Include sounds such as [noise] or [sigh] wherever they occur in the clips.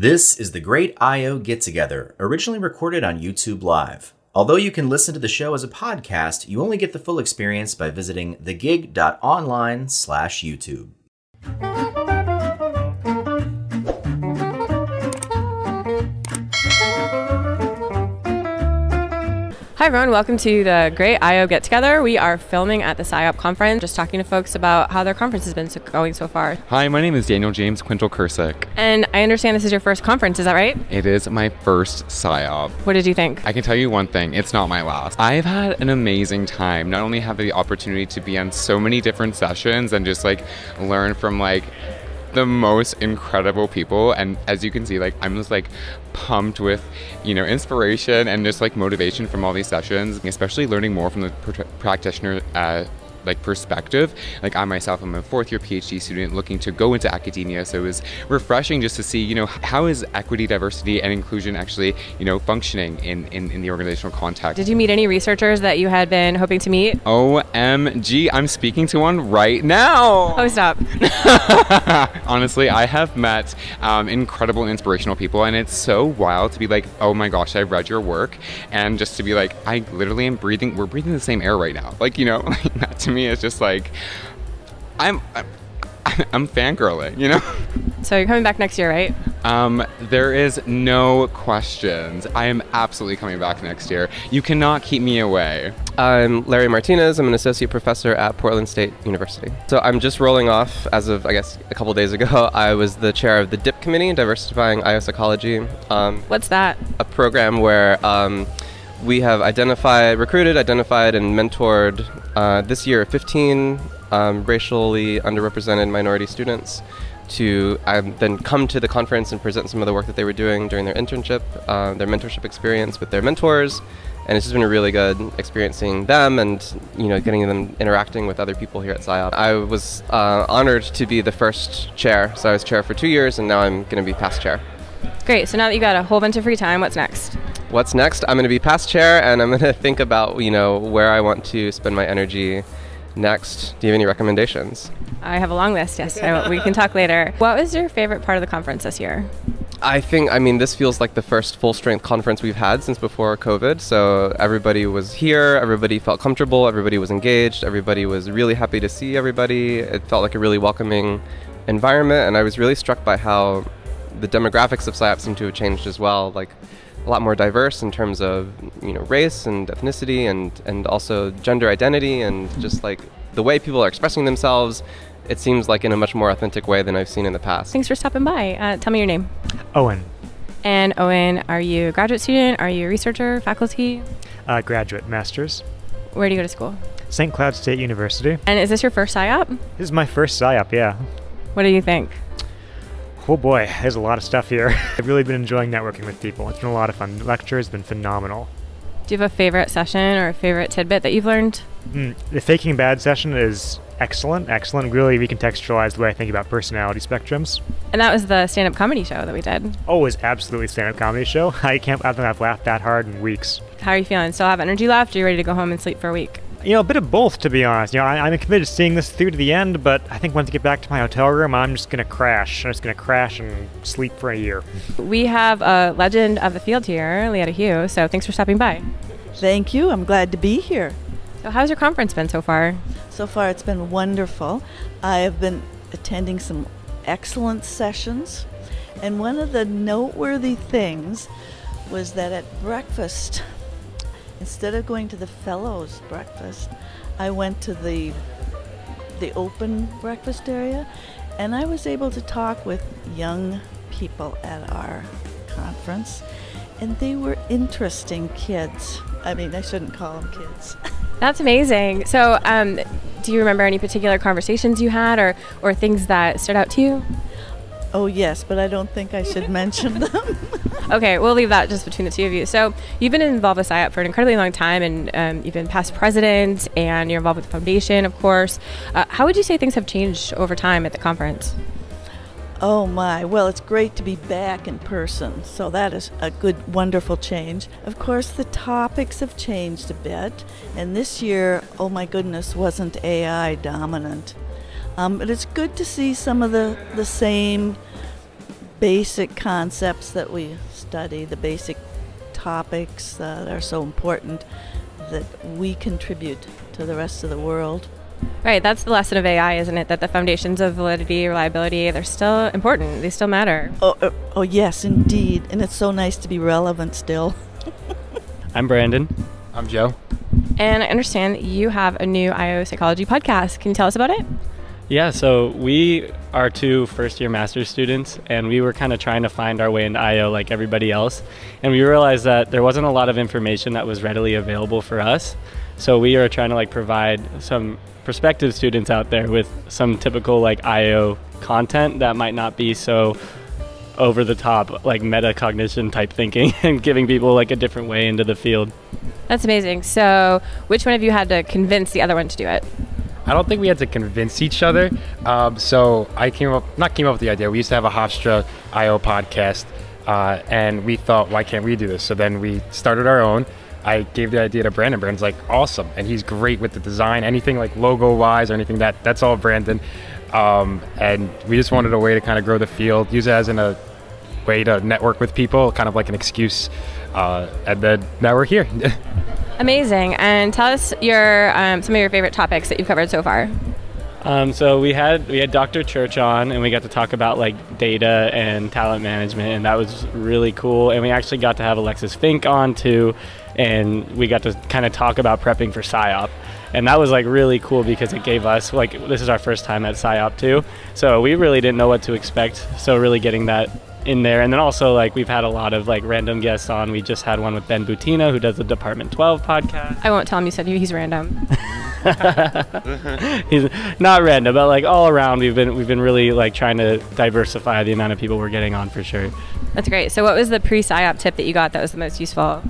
This is the Great IO Get Together, originally recorded on YouTube Live. Although you can listen to the show as a podcast, you only get the full experience by visiting thegig.online slash YouTube. Everyone. Welcome to the Great IO Get Together. We are filming at the SIOP conference, just talking to folks about how their conference has been so- going so far. Hi, my name is Daniel James Quintal Kursick. And I understand this is your first conference, is that right? It is my first SIOP. What did you think? I can tell you one thing, it's not my last. I've had an amazing time. Not only have the opportunity to be on so many different sessions and just like learn from like the most incredible people. And as you can see like i'm just like pumped with you know inspiration and just like motivation from all these sessions especially learning more from the pr- practitioner uh, like perspective like i myself i'm a fourth year phd student looking to go into academia so it was refreshing just to see you know how is equity diversity and inclusion actually you know functioning in in, in the organizational context Did you meet any researchers that you had been hoping to meet? omg i'm speaking to one right now Oh, stop. [laughs] Honestly, I have met um, incredible, inspirational people, and it's so wild to be like, oh my gosh, I've read your work, and just to be like, I literally am breathing, we're breathing the same air right now. Like, you know, [laughs] like, that to me is just like, I'm, I'm, I'm fangirling, you know? so you're coming back next year, right? Um, there is no questions. I am absolutely coming back next year. You cannot keep me away. I'm Larry Martinez. I'm an associate professor at Portland State University. So I'm just rolling off as of, I guess, a couple days ago. [laughs] I was the chair of the DIP committee, Diversifying IO Psychology, um, What's that? a program where um, we have identified, recruited, identified, and mentored uh, this year 15 um, racially underrepresented minority students to um, then come to the conference and present some of the work that they were doing during their internship, uh, their mentorship experience with their mentors. And it's just been a really good experiencing them and you know getting them interacting with other people here at SIOP. I was uh, honored to be the first chair, so I was chair for two years, and now I'm going to be past chair. Great. So now that you got a whole bunch of free time, what's next? What's next? I'm going to be past chair, and I'm going [laughs] to think about you know where I want to spend my energy next. Do you have any recommendations? I have a long list, yes. I, we can talk later. What was your favorite part of the conference this year? I think, I mean, this feels like the first full strength conference we've had since before COVID. So everybody was here, everybody felt comfortable, everybody was engaged, everybody was really happy to see everybody. It felt like a really welcoming environment, and I was really struck by how the demographics of SIOP seem to have changed as well. Like, a lot more diverse in terms of you know race and ethnicity and and also gender identity and just like the way people are expressing themselves it seems like in a much more authentic way than I've seen in the past. Thanks for stopping by. Uh, tell me your name. Owen, And Owen, are you a graduate student? Are you a researcher, faculty? uh, graduate, master's, Where do you go to school? St. Cloud State University. And is this your first SIOP? This is my first SIOP, yeah. What do you think? Oh boy, there's a lot of stuff here. [laughs] I've really been enjoying networking with people. It's been a lot of fun. The lecture has been phenomenal. Do you have a favorite session or a favorite tidbit that you've learned? Mm, the Faking Bad session is excellent, excellent. Really recontextualized the way I think about personality spectrums. And that was the stand up comedy show that we did. Oh, it was absolutely stand-up comedy show. [laughs] I can't. I don't think I've laughed that hard in weeks. How are you feeling? Still have energy left? Are you ready to go home and sleep for a week? You know, a bit of both, to be honest. You know, I, I'm committed to seeing this through to the end, but I think once I get back to my hotel room, I'm just gonna crash. I'm just gonna crash and sleep for a year. We have a legend of the field here, Leaetta Hough. So thanks for stopping by. Thank you. I'm glad to be here. So, how's your conference been so far? So far, it's been wonderful. I have been attending some excellent sessions, and one of the noteworthy things was that at breakfast, instead of going to the fellows breakfast, I went to the the open breakfast area, and I was able to talk with young people at our conference, and they were interesting kids. I mean, I shouldn't call them kids. [laughs] That's amazing. So, um, do you remember any particular conversations you had or, or things that stood out to you? Oh, yes, but I don't think I should mention [laughs] them. Okay, we'll leave that just between the two of you. So, you've been involved with SIOP for an incredibly long time, and um, you've been past president, and you're involved with the foundation, of course. Uh, how would you say things have changed over time at the conference? oh, my. Well, it's great to be back in person, so that is a good, wonderful change. Of course, the topics have changed a bit, and this year, oh my goodness, wasn't AI dominant. Um, but it's good to see some of the, the same basic concepts that we study, the basic topics uh, that are so important that we contribute to the rest of the world. Right, that's the lesson of AI, isn't it? That the foundations of validity, reliability, they're still important. They still matter. Oh, uh, oh yes, indeed. And it's so nice to be relevant still. [laughs] I'm Brandon. I'm Joe. And I understand you have a new IO psychology podcast. Can you tell us about it? Yeah, so we are two first year master's students, and we were kind of trying to find our way into IO like everybody else. And we realized that there wasn't a lot of information that was readily available for us. So we are trying to like provide some prospective students out there with some typical like IO content that might not be so over the top, like metacognition type thinking, [laughs] and giving people like a different way into the field. That's amazing. So, which one of you had to convince the other one to do it? I don't think we had to convince each other. Um, so I came up, not came up with the idea. We used to have a Hofstra IO podcast, uh, and we thought, why can't we do this? So then we started our own. I gave the idea to Brandon. Brandon's like, awesome, and he's great with the design, anything like logo wise or anything that that's all Brandon. Um, and we just wanted a way to kind of grow the field, use it as in a way to network with people, kind of like an excuse. Uh, and then now we're here. [laughs] Amazing. And tell us your um, some of your favorite topics that you've covered so far. Um, so we had we had Dr. Church on, and we got to talk about like data and talent management, and that was really cool. And we actually got to have Alexis Fink on too, and we got to kind of talk about prepping for SIOP, and that was like really cool because it gave us like this is our first time at SIOP too, so we really didn't know what to expect. So really getting that in there. And then also like we've had a lot of like random guests on. We just had one with Ben Butina who does the Department 12 podcast. I won't tell him you said he's random. [laughs] he's not random, but like all around we've been we've been really like trying to diversify the amount of people we're getting on for sure. That's great. So what was the pre-SIOP tip that you got that was the most useful?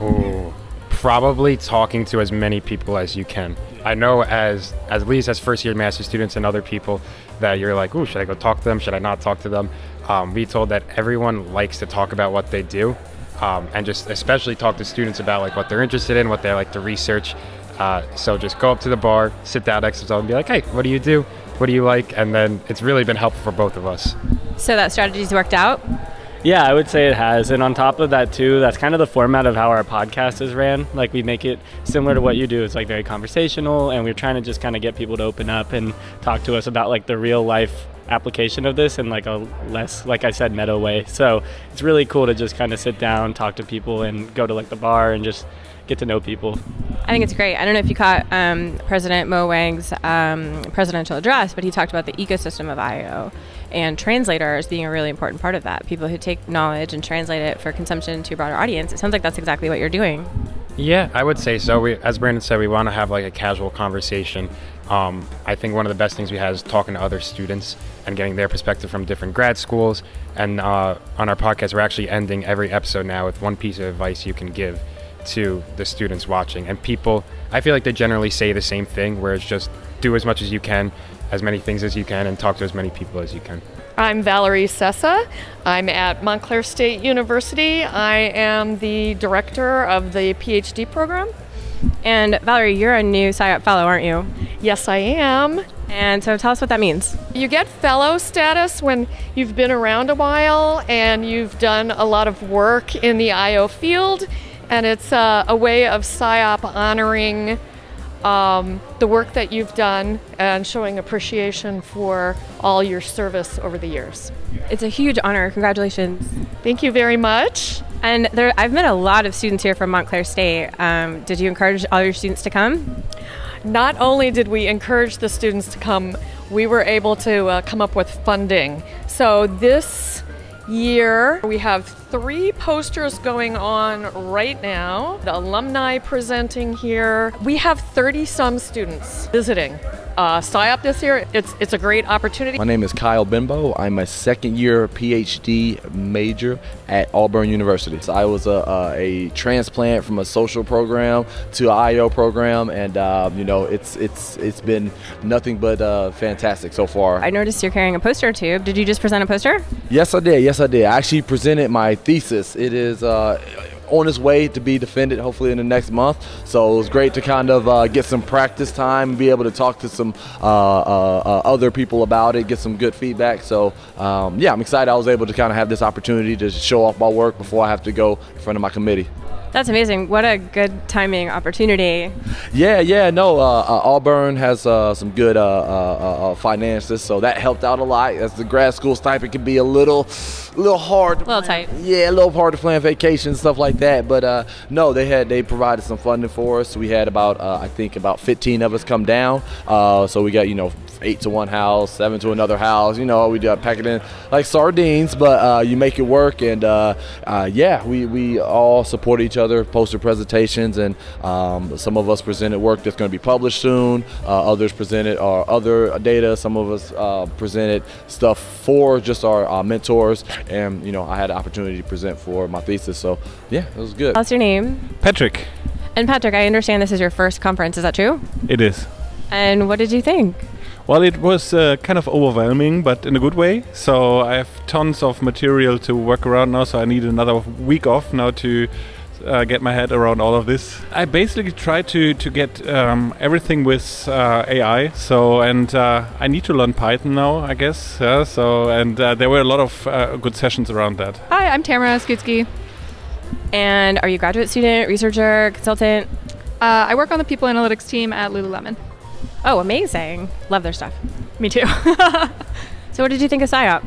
Oh, probably talking to as many people as you can. I know as as at least as first year master students and other people that you're like, oh, should I go talk to them? Should I not talk to them? Um, we told that everyone likes to talk about what they do, um, and just especially talk to students about like what they're interested in, what they like to research. Uh, so just go up to the bar, sit down next to them, and be like, hey, what do you do? What do you like? And then it's really been helpful for both of us. So that strategy's worked out. Yeah, I would say it has. And on top of that, too, that's kind of the format of how our podcast is ran. Like, we make it similar to what you do. It's like very conversational, and we're trying to just kind of get people to open up and talk to us about like the real life application of this in like a less, like I said, meta way. So it's really cool to just kind of sit down, talk to people, and go to like the bar and just get to know people. I think it's great. I don't know if you caught um, President Mo Wang's um, presidential address, but he talked about the ecosystem of IO and translators being a really important part of that. People who take knowledge and translate it for consumption to a broader audience. It sounds like that's exactly what you're doing. Yeah, I would say so. We, as Brandon said, we want to have like a casual conversation. Um, I think one of the best things we have is talking to other students and getting their perspective from different grad schools. And uh, on our podcast, we're actually ending every episode now with one piece of advice you can give to the students watching. And people, I feel like they generally say the same thing, where it's just do as much as you can, as many things as you can, and talk to as many people as you can. I'm Valerie Sessa. I'm at Montclair State University. I am the director of the PhD program. And Valerie, you're a new SIOP fellow, aren't you? Yes, I am. And so tell us what that means. You get fellow status when you've been around a while and you've done a lot of work in the IO field, and it's a, a way of SIOP honoring um, the work that you've done and showing appreciation for all your service over the years. It's a huge honor. Congratulations. Thank you very much. And there, I've met a lot of students here from Montclair State. Um, did you encourage all your students to come? Not only did we encourage the students to come, we were able to uh, come up with funding. So this year. We have three posters going on right now. The alumni presenting here. We have 30 some students visiting. Uh, SIOP this year, it's, it's a great opportunity. My name is Kyle Bimbo. I'm a second year PhD major at Auburn University. So I was a, a, a, transplant from a social program to an IO program, and uh, you know it's it's it's been nothing but uh, fantastic so far. I noticed you're carrying a poster tube. Did you just present a poster? Yes, I did. Yes, I did. I actually presented my thesis. It is uh, on his way to be defended hopefully in the next month. So it was great to kind of uh, get some practice time, be able to talk to some uh, uh, uh, other people about it, get some good feedback. So um, yeah, I'm excited I was able to kind of have this opportunity to show off my work before I have to go in front of my committee. That's amazing. What a good timing opportunity. Yeah, yeah, no. Uh, uh, Auburn has uh, some good uh, uh, uh, finances, so that helped out a lot. As the grad school stipend can be a little, a little hard. A little tight. Yeah, a little hard to plan vacations, stuff like that. But no, they had they provided some funding for us. We had about I think about 15 of us come down. so we got you know eight to one house, seven to another house. You know, we uh, pack it in like sardines, but uh, you make it work. And uh, uh, yeah, we, we all support each other, poster presentations, and um, some of us presented work that's going to be published soon. Uh, others presented our other data. Some of us uh, presented stuff for just our mentors. And, you know, I had the opportunity to present for my thesis. So yeah, it was good. What's your name? Patrick. And Patrick, I understand this is your first conference. Is that true? It is. And what did you think? Well, it was uh, kind of overwhelming, but in a good way. So I have tons of material to work around now. So I need another week off now to uh, get my head around all of this. I basically try to to get um, everything with uh, AI. So and uh, I need to learn Python now, I guess. Yeah, so and uh, there were a lot of uh, good sessions around that. Hi, I'm Tamara Skutsky. And are you a graduate student, researcher, consultant? I work on the people analytics team at Lululemon. Oh, amazing. Love their stuff. Me too. [laughs] so, what did you think of SIOP?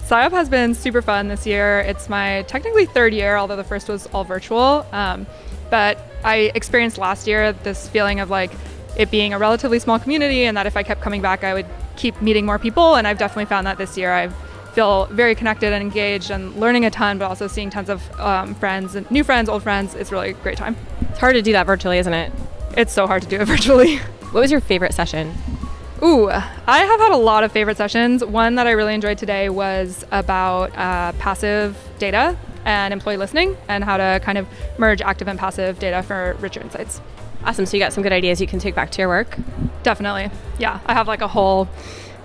SIOP has been super fun this year. It's my technically third year, although the first was all virtual. Um, but I experienced last year this feeling of like it being a relatively small community, and that if I kept coming back, I would keep meeting more people. And I've definitely found that this year. I feel very connected and engaged and learning a ton, but also seeing tons of um, friends and new friends, old friends. It's really a great time. It's hard to do that virtually, isn't it? It's so hard to do it virtually. [laughs] What was your favorite session? Ooh, I have had a lot of favorite sessions. One that I really enjoyed today was about uh, passive data and employee listening and how to kind of merge active and passive data for richer insights. Awesome. So you got some good ideas you can take back to your work? Definitely. Yeah. I have like a whole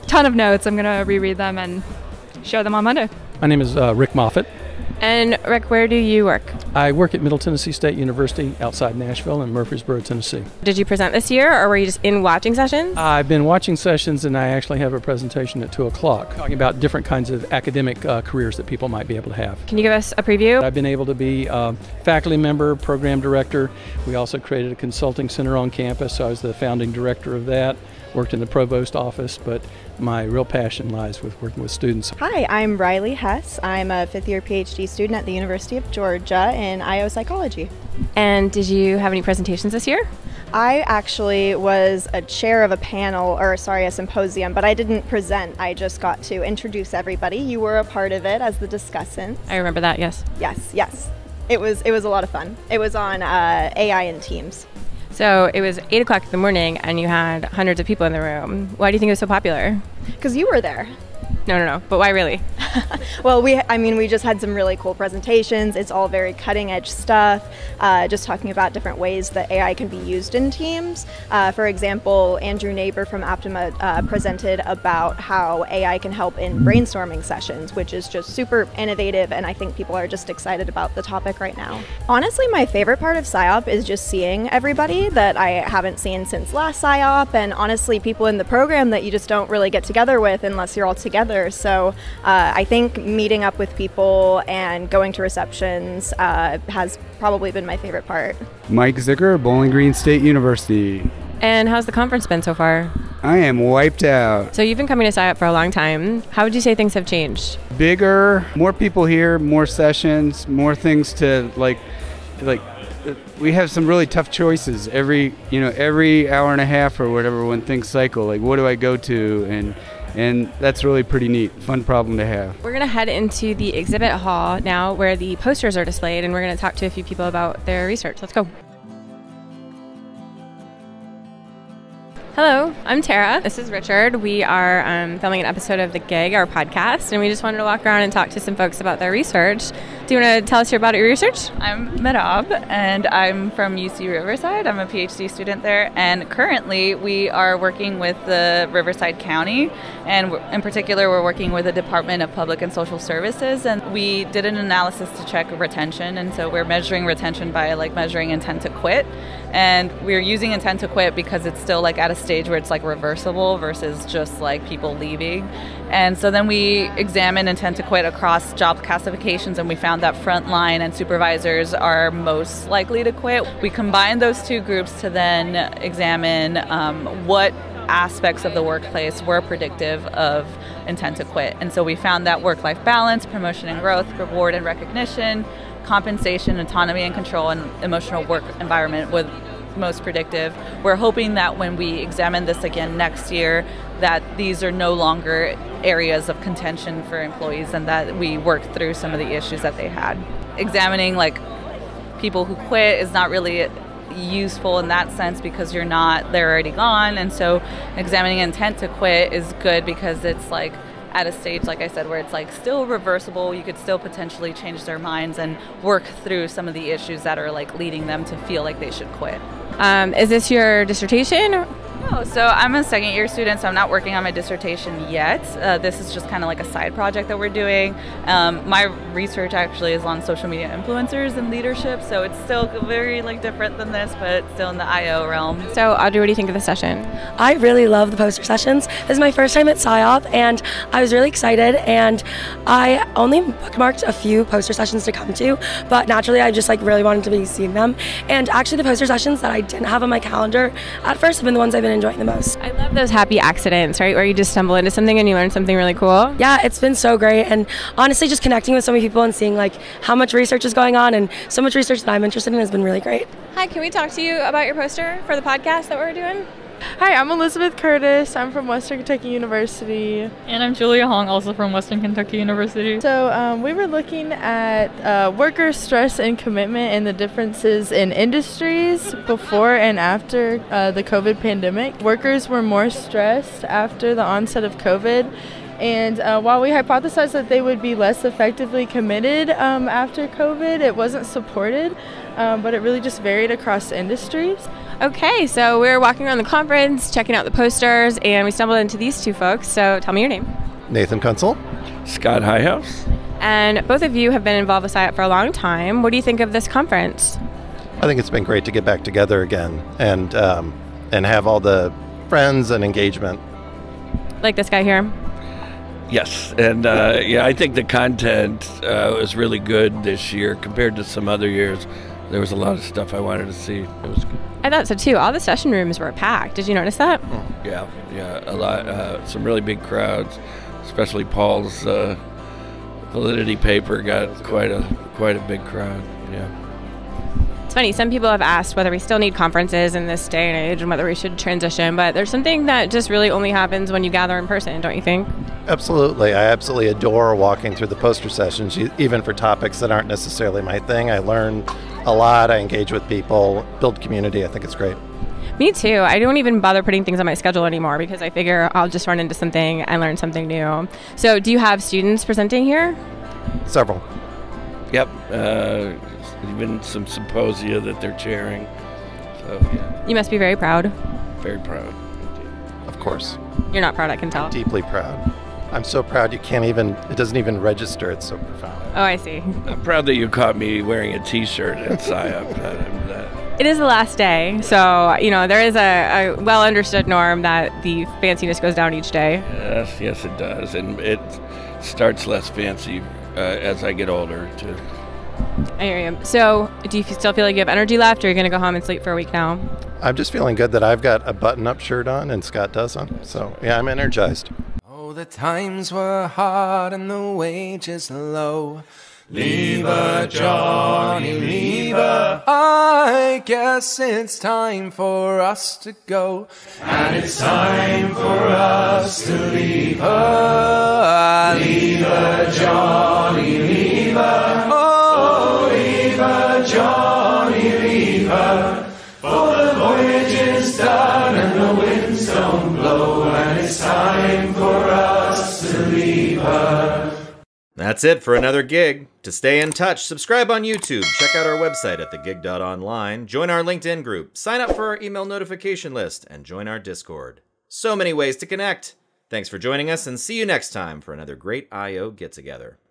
ton of notes. I'm going to reread them and share them on Monday. My name is uh, Rick Moffett. And Rick, where do you work? I work at Middle Tennessee State University outside Nashville in Murfreesboro, Tennessee. Did you present this year or were you just in watching sessions? I've been watching sessions and I actually have a presentation at 2 o'clock talking about different kinds of academic uh, careers that people might be able to have. Can you give us a preview? I've been able to be a faculty member, program director. We also created a consulting center on campus, so I was the founding director of that worked in the provost office, but my real passion lies with working with students. Hi, I'm Riley Hess. I'm a fifth year PhD student at the University of Georgia in IO psychology. And did you have any presentations this year? I actually was a chair of a panel, or sorry, a symposium, but I didn't present. I just got to introduce everybody. You were a part of it as the discussant. I remember that, yes. Yes, yes. It was it was a lot of fun. It was on uh, AI and Teams. So it was eight o'clock in the morning, and you had hundreds of people in the room. Why do you think it was so popular? Because you were there. No, no, no. But why really? [laughs] well, we, I mean, we just had some really cool presentations. It's all very cutting edge stuff, uh, just talking about different ways that AI can be used in teams. Uh, for example, Andrew Neighbor from Optima uh, presented about how AI can help in brainstorming sessions, which is just super innovative, and I think people are just excited about the topic right now. Honestly, my favorite part of SIOP is just seeing everybody that I haven't seen since last SIOP, and honestly, people in the program that you just don't really get together with unless you're all together together. So uh, I think meeting up with people and going to receptions uh, has probably been my favorite part. Mike Zickar, Bowling Green State University. And how's the conference been so far? I am wiped out. So you've been coming to SIOP for a long time. How would you say things have changed? Bigger, more people here, more sessions, more things to like like we have some really tough choices every you know every hour and a half or whatever when things cycle like what do i go to and and that's really pretty neat fun problem to have we're going to head into the exhibit hall now where the posters are displayed and we're going to talk to a few people about their research let's go Hello, I'm Tara. This is Richard. We are um, filming an episode of The Gig, our podcast, and we just wanted to walk around and talk to some folks about their research. Do you want to tell us about your research? I'm Madab, and I'm from UC Riverside. I'm a PhD student there, and currently we are working with the Riverside County, and in particular, we're working with the Department of Public and Social Services, and we did an analysis to check retention, and so we're measuring retention by like measuring intent to quit, and we're using intent to quit because it's still like at a stage where it's like reversible versus just like people leaving. And so then we examined intent to quit across job classifications and we found that frontline and supervisors are most likely to quit. We combined those two groups to then examine um, what aspects of the workplace were predictive of intent to quit. And so we found that work life balance, promotion and growth, reward and recognition, compensation, autonomy and control, and emotional work environment were most predictive. We're hoping that when we examine this again next year, that these are no longer areas of contention for employees and that we work through some of the issues that they had. Examining like people who quit is not really useful in that sense because you're not they're already gone and so examining intent to quit is good because it's like at a stage like i said where it's like still reversible you could still potentially change their minds and work through some of the issues that are like leading them to feel like they should quit Um, is this your dissertation? No so i'm a second year student so i'm not working on my dissertation yet uh, this is just kind of like a side project that we're doing um, my research actually is on social media influencers and leadership so it's still very like different than this but still in the io realm So, Audrey, what do you think of the session? I really love the poster sessions. This is my first time at SIOP, and I was really excited. And I only bookmarked a few poster sessions to come to, but naturally, I just like really wanted to be seeing them. And actually, the poster sessions that I didn't have on my calendar at first have been the ones I've been enjoying the most. I love those happy accidents, right? Where you just stumble into something and you learn something really cool. Yeah, it's been so great, and honestly, just connecting with so many people and seeing like how much research is going on and so much research that I'm interested in has been really great. Hi, can we talk to you about your poster for the podcast that we're doing? Hi, I'm Elizabeth Curtis. I'm from Western Kentucky University. And I'm Julia Hong, also from Western Kentucky University. So, um, we were looking at uh, worker stress and commitment and the differences in industries before and after uh, the COVID pandemic. Workers were more stressed after the onset of COVID. And uh, while we hypothesized that they would be less affectively committed um, after COVID, it wasn't supported, um, but it really just varied across industries. Okay, so we're walking around the conference, checking out the posters, and we stumbled into these two folks. So tell me your name. Nathan Kuncel. Scott Highhouse. And both of you have been involved with SIOP for a long time. What do you think of this conference? I think it's been great to get back together again and um, and have all the friends and engagement. Like this guy here. Yes, and uh, yeah, I think the content uh, was really good this year compared to some other years. There was a lot of stuff I wanted to see. It was good. I thought so too. All the session rooms were packed. Did you notice that? Yeah, yeah, a lot. Uh, some really big crowds, especially Paul's uh, validity paper got quite a quite a big crowd. Yeah. It's funny, some people have asked whether we still need conferences in this day and age and whether we should transition, but there's something that just really only happens when you gather in person, don't you think? Absolutely, I absolutely adore walking through the poster sessions, e- even for topics that aren't necessarily my thing. I learn a lot. I engage with people, build community. I think it's great. Me too. I don't even bother putting things on my schedule anymore because I figure I'll just run into something and learn something new. So, do you have students presenting here? Several. Yep. Uh, even some symposia that they're chairing. So yeah, You must be very proud. very proud. Of course. You're not proud, I can tell. Deeply proud. I'm so proud you can't even, it doesn't even register. It's so profound. Oh, I see. I'm proud that you caught me wearing a T-shirt at SIOP. that, that, It is the last day, so you know there is a, a well understood norm that the fanciness goes down each day. yes, yes, it does, and it starts less fancy uh, as I get older too. I hear you. So, do you still feel like you have energy left, or are you going to go home and sleep for a week now? I'm just feeling good that I've got a button up shirt on and Scott doesn't. So, yeah, I'm energized. The times were hard and the wages low. Leave her, Johnny, leave her. I guess it's time for us to go. And it's time for us to leave her. Leave her, Johnny, leave her. Oh, leave her, Johnny, leave her. For the voyage is done and the winds don't blow, and it's time for us to leave her. That's it for another gig. To stay in touch, subscribe on YouTube, check out our website at thegig.online, join our LinkedIn group, sign up for our email notification list, and join our Discord. So many ways to connect. Thanks for joining us, and see you next time for another great I.O. get together.